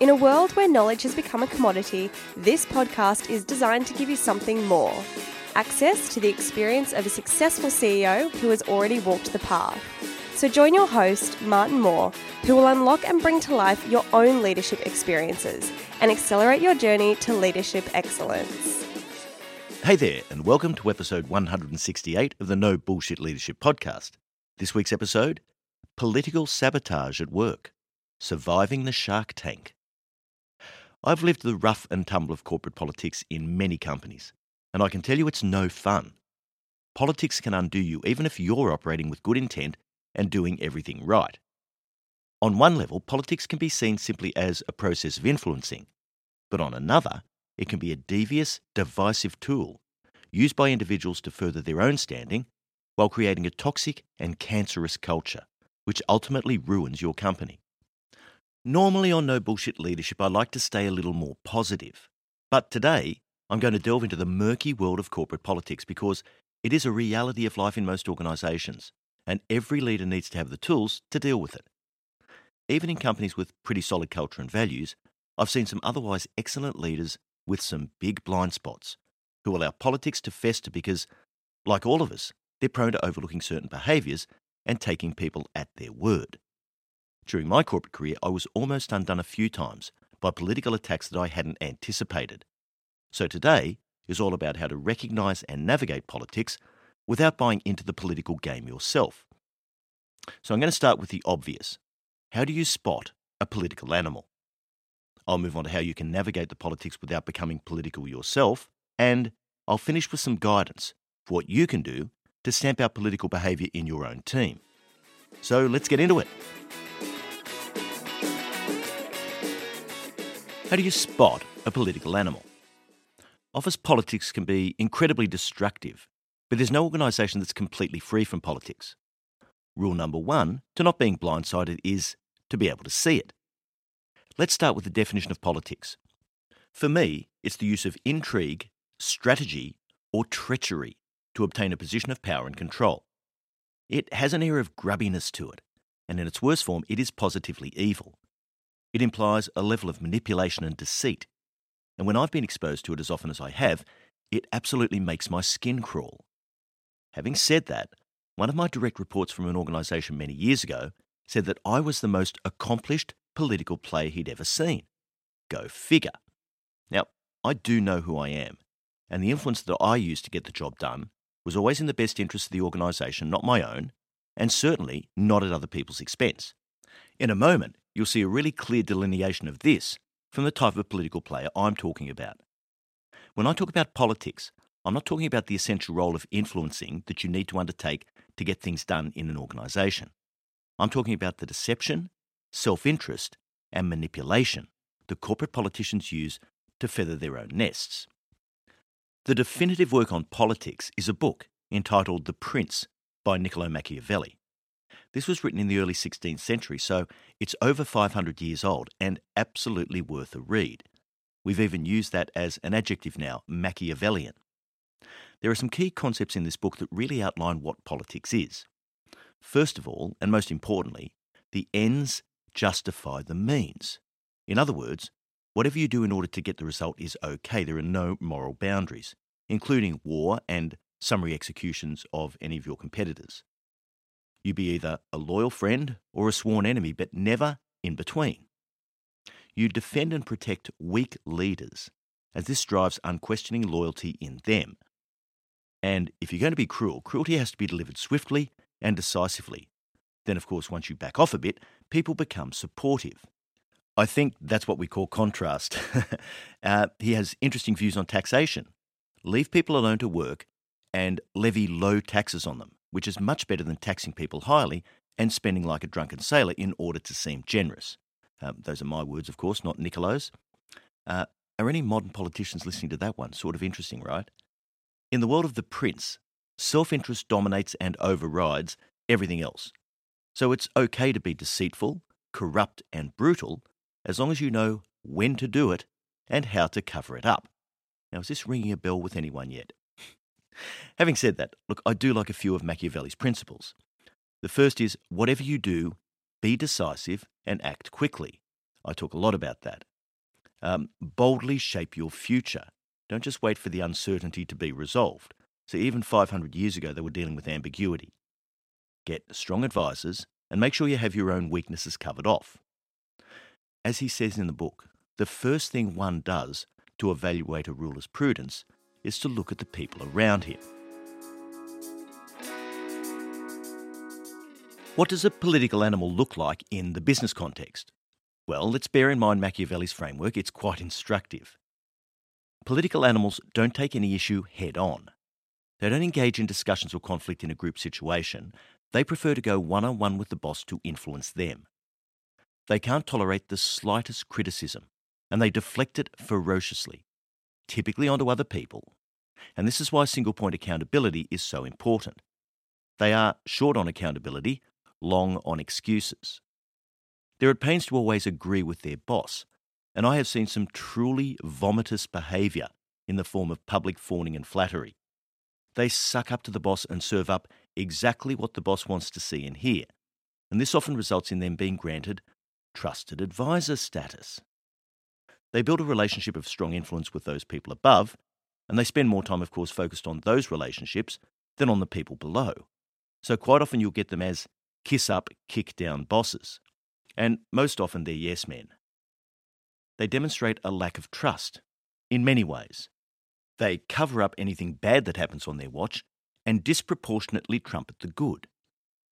In a world where knowledge has become a commodity, this podcast is designed to give you something more access to the experience of a successful CEO who has already walked the path. So join your host, Martin Moore, who will unlock and bring to life your own leadership experiences and accelerate your journey to leadership excellence. Hey there, and welcome to episode 168 of the No Bullshit Leadership Podcast. This week's episode Political Sabotage at Work Surviving the Shark Tank. I've lived the rough and tumble of corporate politics in many companies, and I can tell you it's no fun. Politics can undo you even if you're operating with good intent and doing everything right. On one level, politics can be seen simply as a process of influencing, but on another, it can be a devious, divisive tool used by individuals to further their own standing while creating a toxic and cancerous culture, which ultimately ruins your company. Normally on No Bullshit Leadership, I like to stay a little more positive. But today, I'm going to delve into the murky world of corporate politics because it is a reality of life in most organisations, and every leader needs to have the tools to deal with it. Even in companies with pretty solid culture and values, I've seen some otherwise excellent leaders with some big blind spots who allow politics to fester because, like all of us, they're prone to overlooking certain behaviours and taking people at their word. During my corporate career, I was almost undone a few times by political attacks that I hadn't anticipated. So today is all about how to recognise and navigate politics without buying into the political game yourself. So I'm going to start with the obvious. How do you spot a political animal? I'll move on to how you can navigate the politics without becoming political yourself, and I'll finish with some guidance for what you can do to stamp out political behaviour in your own team. So let's get into it. How do you spot a political animal? Office politics can be incredibly destructive, but there's no organisation that's completely free from politics. Rule number one to not being blindsided is to be able to see it. Let's start with the definition of politics. For me, it's the use of intrigue, strategy, or treachery to obtain a position of power and control. It has an air of grubbiness to it, and in its worst form, it is positively evil. It implies a level of manipulation and deceit, and when I've been exposed to it as often as I have, it absolutely makes my skin crawl. Having said that, one of my direct reports from an organisation many years ago said that I was the most accomplished political player he'd ever seen. Go figure. Now, I do know who I am, and the influence that I used to get the job done was always in the best interest of the organisation, not my own, and certainly not at other people's expense. In a moment, you'll see a really clear delineation of this from the type of political player I'm talking about. When I talk about politics, I'm not talking about the essential role of influencing that you need to undertake to get things done in an organisation. I'm talking about the deception, self interest, and manipulation that corporate politicians use to feather their own nests. The definitive work on politics is a book entitled The Prince by Niccolo Machiavelli. This was written in the early 16th century, so it's over 500 years old and absolutely worth a read. We've even used that as an adjective now, Machiavellian. There are some key concepts in this book that really outline what politics is. First of all, and most importantly, the ends justify the means. In other words, whatever you do in order to get the result is okay. There are no moral boundaries, including war and summary executions of any of your competitors. You be either a loyal friend or a sworn enemy, but never in between. You defend and protect weak leaders, as this drives unquestioning loyalty in them. And if you're going to be cruel, cruelty has to be delivered swiftly and decisively. Then, of course, once you back off a bit, people become supportive. I think that's what we call contrast. uh, he has interesting views on taxation. Leave people alone to work and levy low taxes on them, which is much better than taxing people highly and spending like a drunken sailor in order to seem generous. Um, those are my words, of course, not Niccolo's. Uh, are any modern politicians listening to that one? Sort of interesting, right? In the world of the prince, self interest dominates and overrides everything else. So it's okay to be deceitful, corrupt, and brutal as long as you know when to do it and how to cover it up. Now, is this ringing a bell with anyone yet? Having said that, look, I do like a few of Machiavelli's principles. The first is whatever you do, be decisive and act quickly. I talk a lot about that. Um, boldly shape your future. Don't just wait for the uncertainty to be resolved. So, even 500 years ago, they were dealing with ambiguity. Get strong advisors and make sure you have your own weaknesses covered off. As he says in the book, the first thing one does to evaluate a ruler's prudence is to look at the people around him. What does a political animal look like in the business context? Well, let's bear in mind Machiavelli's framework, it's quite instructive. Political animals don't take any issue head on. They don't engage in discussions or conflict in a group situation. They prefer to go one on one with the boss to influence them. They can't tolerate the slightest criticism, and they deflect it ferociously, typically onto other people. And this is why single point accountability is so important. They are short on accountability, long on excuses. They're at pains to always agree with their boss, and I have seen some truly vomitous behaviour in the form of public fawning and flattery. They suck up to the boss and serve up exactly what the boss wants to see and hear, and this often results in them being granted trusted advisor status. They build a relationship of strong influence with those people above, and they spend more time, of course, focused on those relationships than on the people below. So, quite often, you'll get them as kiss up, kick down bosses. And most often, they're yes men. They demonstrate a lack of trust in many ways. They cover up anything bad that happens on their watch and disproportionately trumpet the good.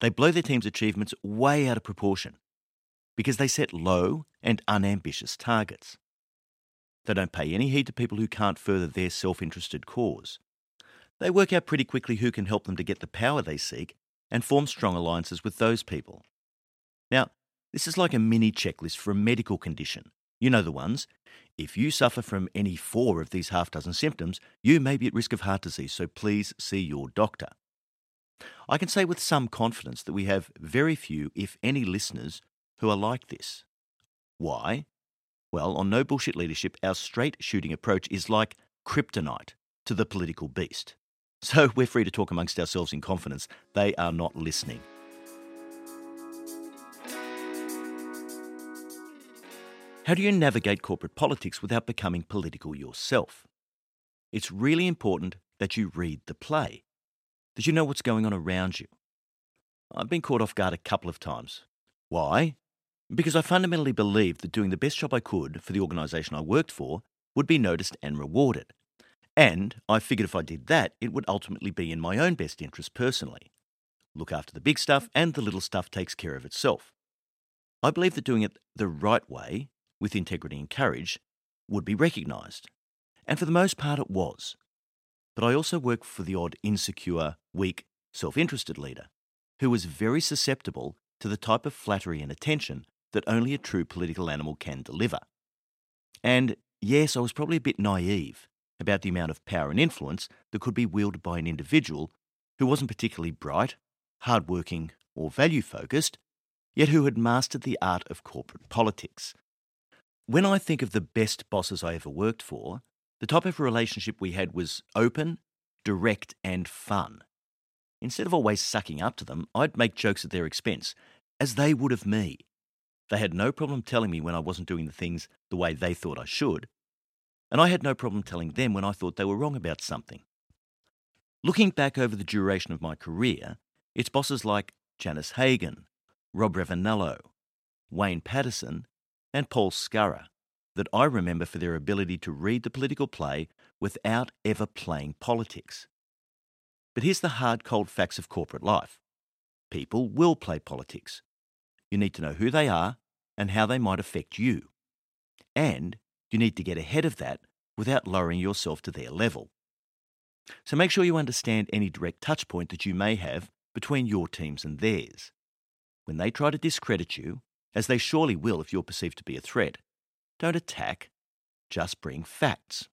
They blow their team's achievements way out of proportion because they set low and unambitious targets. They don't pay any heed to people who can't further their self interested cause. they work out pretty quickly who can help them to get the power they seek and form strong alliances with those people. Now, this is like a mini checklist for a medical condition. You know the ones. If you suffer from any four of these half dozen symptoms, you may be at risk of heart disease, so please see your doctor. I can say with some confidence that we have very few, if any, listeners who are like this. Why? Well, on No Bullshit Leadership, our straight shooting approach is like kryptonite to the political beast. So we're free to talk amongst ourselves in confidence. They are not listening. How do you navigate corporate politics without becoming political yourself? It's really important that you read the play, that you know what's going on around you. I've been caught off guard a couple of times. Why? Because I fundamentally believed that doing the best job I could for the organisation I worked for would be noticed and rewarded. And I figured if I did that, it would ultimately be in my own best interest personally. Look after the big stuff, and the little stuff takes care of itself. I believe that doing it the right way, with integrity and courage, would be recognised. And for the most part, it was. But I also worked for the odd insecure, weak, self interested leader who was very susceptible to the type of flattery and attention that only a true political animal can deliver. And yes, I was probably a bit naive about the amount of power and influence that could be wielded by an individual who wasn't particularly bright, hardworking, or value focused, yet who had mastered the art of corporate politics. When I think of the best bosses I ever worked for, the type of relationship we had was open, direct, and fun. Instead of always sucking up to them, I'd make jokes at their expense, as they would of me. They had no problem telling me when I wasn't doing the things the way they thought I should, and I had no problem telling them when I thought they were wrong about something. Looking back over the duration of my career, it's bosses like Janice Hagan, Rob Ravanello, Wayne Patterson, and Paul Scurrah that I remember for their ability to read the political play without ever playing politics. But here's the hard, cold facts of corporate life people will play politics. You need to know who they are and how they might affect you. And you need to get ahead of that without lowering yourself to their level. So make sure you understand any direct touch point that you may have between your teams and theirs. When they try to discredit you, as they surely will if you're perceived to be a threat, don't attack, just bring facts.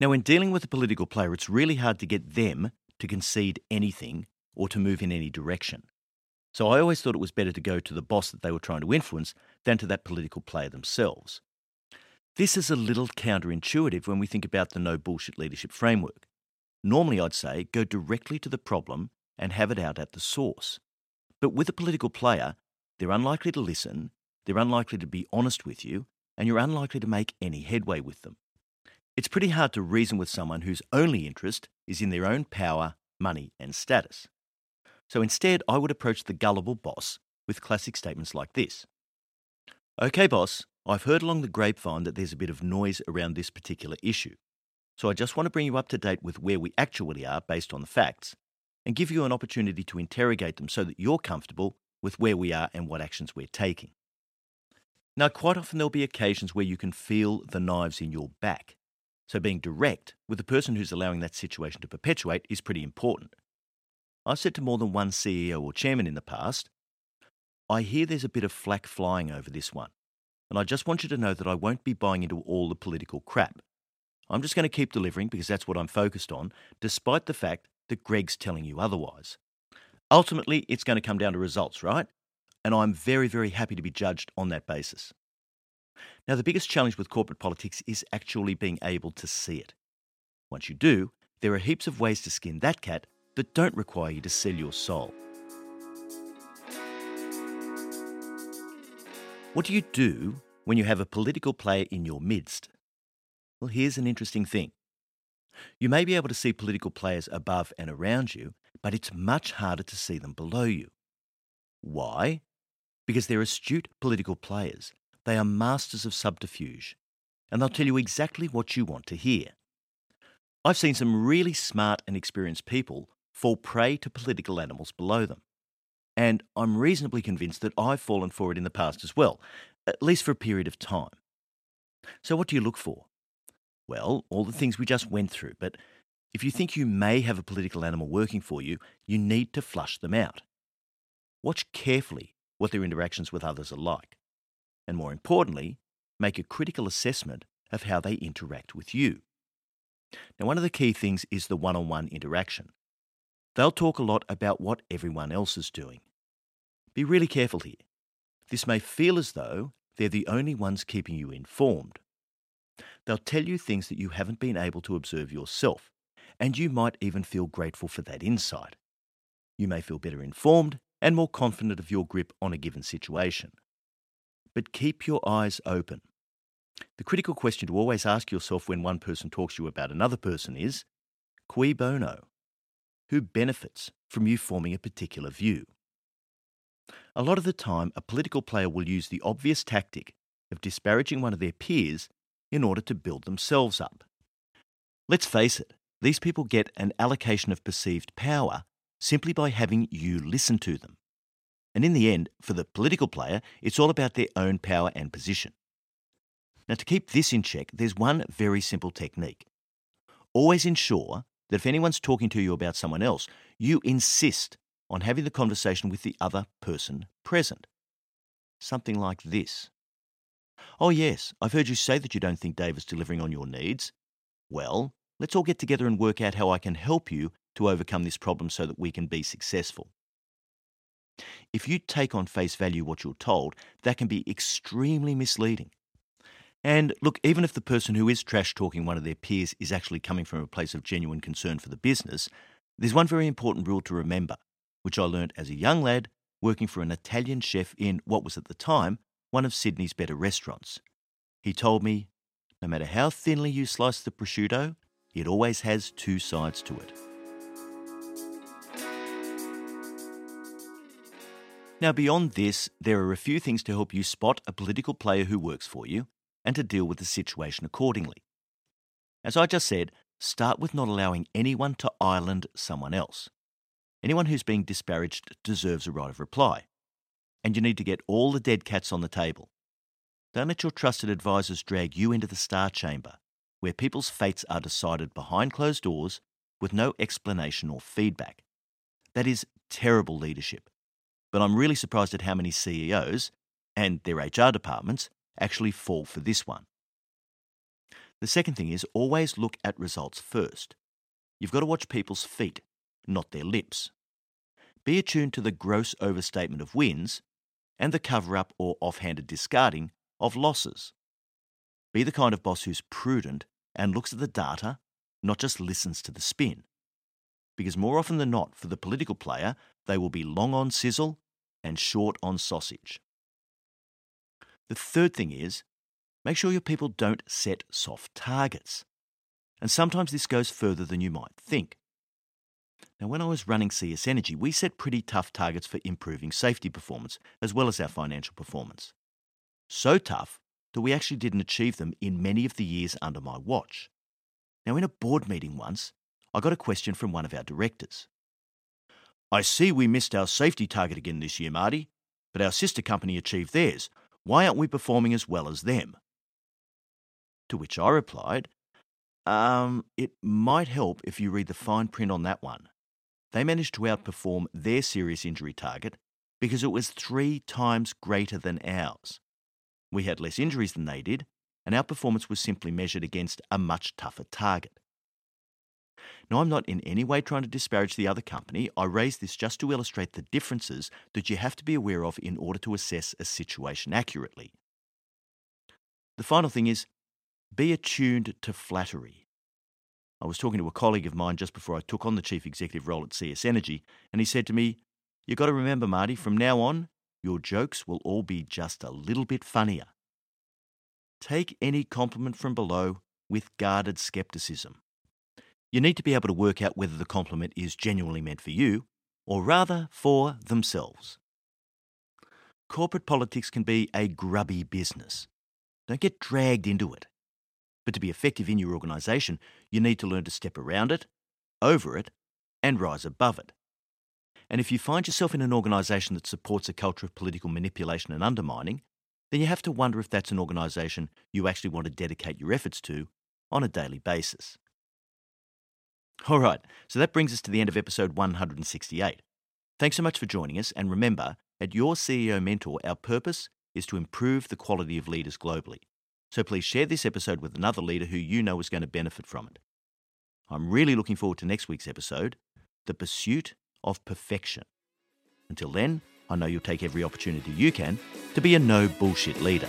Now, when dealing with a political player, it's really hard to get them to concede anything or to move in any direction. So I always thought it was better to go to the boss that they were trying to influence than to that political player themselves. This is a little counterintuitive when we think about the no bullshit leadership framework. Normally, I'd say go directly to the problem and have it out at the source. But with a political player, they're unlikely to listen, they're unlikely to be honest with you, and you're unlikely to make any headway with them. It's pretty hard to reason with someone whose only interest is in their own power, money, and status. So instead, I would approach the gullible boss with classic statements like this Okay, boss, I've heard along the grapevine that there's a bit of noise around this particular issue. So I just want to bring you up to date with where we actually are based on the facts and give you an opportunity to interrogate them so that you're comfortable with where we are and what actions we're taking. Now, quite often there'll be occasions where you can feel the knives in your back. So being direct with the person who's allowing that situation to perpetuate is pretty important. I've said to more than one CEO or chairman in the past, I hear there's a bit of flack flying over this one and I just want you to know that I won't be buying into all the political crap. I'm just going to keep delivering because that's what I'm focused on, despite the fact that Greg's telling you otherwise. Ultimately, it's going to come down to results, right? And I'm very, very happy to be judged on that basis. Now, the biggest challenge with corporate politics is actually being able to see it. Once you do, there are heaps of ways to skin that cat that don't require you to sell your soul. What do you do when you have a political player in your midst? Well, here's an interesting thing. You may be able to see political players above and around you, but it's much harder to see them below you. Why? Because they're astute political players. They are masters of subterfuge, and they'll tell you exactly what you want to hear. I've seen some really smart and experienced people fall prey to political animals below them. And I'm reasonably convinced that I've fallen for it in the past as well, at least for a period of time. So, what do you look for? Well, all the things we just went through, but If you think you may have a political animal working for you, you need to flush them out. Watch carefully what their interactions with others are like. And more importantly, make a critical assessment of how they interact with you. Now, one of the key things is the one on one interaction. They'll talk a lot about what everyone else is doing. Be really careful here. This may feel as though they're the only ones keeping you informed. They'll tell you things that you haven't been able to observe yourself, and you might even feel grateful for that insight. You may feel better informed and more confident of your grip on a given situation. But keep your eyes open. The critical question to always ask yourself when one person talks to you about another person is Cui bono? Who benefits from you forming a particular view? A lot of the time, a political player will use the obvious tactic of disparaging one of their peers in order to build themselves up. Let's face it, these people get an allocation of perceived power simply by having you listen to them. And in the end, for the political player, it's all about their own power and position. Now, to keep this in check, there's one very simple technique. Always ensure that if anyone's talking to you about someone else, you insist on having the conversation with the other person present. Something like this Oh, yes, I've heard you say that you don't think Dave is delivering on your needs. Well, Let's all get together and work out how I can help you to overcome this problem so that we can be successful. If you take on face value what you're told, that can be extremely misleading. And look, even if the person who is trash talking one of their peers is actually coming from a place of genuine concern for the business, there's one very important rule to remember, which I learnt as a young lad working for an Italian chef in what was at the time one of Sydney's better restaurants. He told me, no matter how thinly you slice the prosciutto, it always has two sides to it. Now, beyond this, there are a few things to help you spot a political player who works for you and to deal with the situation accordingly. As I just said, start with not allowing anyone to island someone else. Anyone who's being disparaged deserves a right of reply. And you need to get all the dead cats on the table. Don't let your trusted advisors drag you into the star chamber where people's fates are decided behind closed doors with no explanation or feedback. That is terrible leadership. But I'm really surprised at how many CEOs and their HR departments actually fall for this one. The second thing is always look at results first. You've got to watch people's feet, not their lips. Be attuned to the gross overstatement of wins and the cover up or offhanded discarding of losses. Be the kind of boss who's prudent and looks at the data, not just listens to the spin. Because more often than not, for the political player, they will be long on sizzle and short on sausage. The third thing is make sure your people don't set soft targets. And sometimes this goes further than you might think. Now, when I was running CS Energy, we set pretty tough targets for improving safety performance as well as our financial performance. So tough that we actually didn't achieve them in many of the years under my watch. Now, in a board meeting once, I got a question from one of our directors. I see we missed our safety target again this year, Marty, but our sister company achieved theirs. Why aren't we performing as well as them? To which I replied, um, it might help if you read the fine print on that one. They managed to outperform their serious injury target because it was three times greater than ours. We had less injuries than they did, and our performance was simply measured against a much tougher target. Now, I'm not in any way trying to disparage the other company. I raise this just to illustrate the differences that you have to be aware of in order to assess a situation accurately. The final thing is be attuned to flattery. I was talking to a colleague of mine just before I took on the chief executive role at CS Energy, and he said to me, You've got to remember, Marty, from now on, your jokes will all be just a little bit funnier. Take any compliment from below with guarded skepticism. You need to be able to work out whether the compliment is genuinely meant for you, or rather for themselves. Corporate politics can be a grubby business. Don't get dragged into it. But to be effective in your organisation, you need to learn to step around it, over it, and rise above it. And if you find yourself in an organisation that supports a culture of political manipulation and undermining, then you have to wonder if that's an organisation you actually want to dedicate your efforts to on a daily basis. All right, so that brings us to the end of episode 168. Thanks so much for joining us, and remember, at Your CEO Mentor, our purpose is to improve the quality of leaders globally. So please share this episode with another leader who you know is going to benefit from it. I'm really looking forward to next week's episode The Pursuit of Perfection. Until then, I know you'll take every opportunity you can to be a no bullshit leader.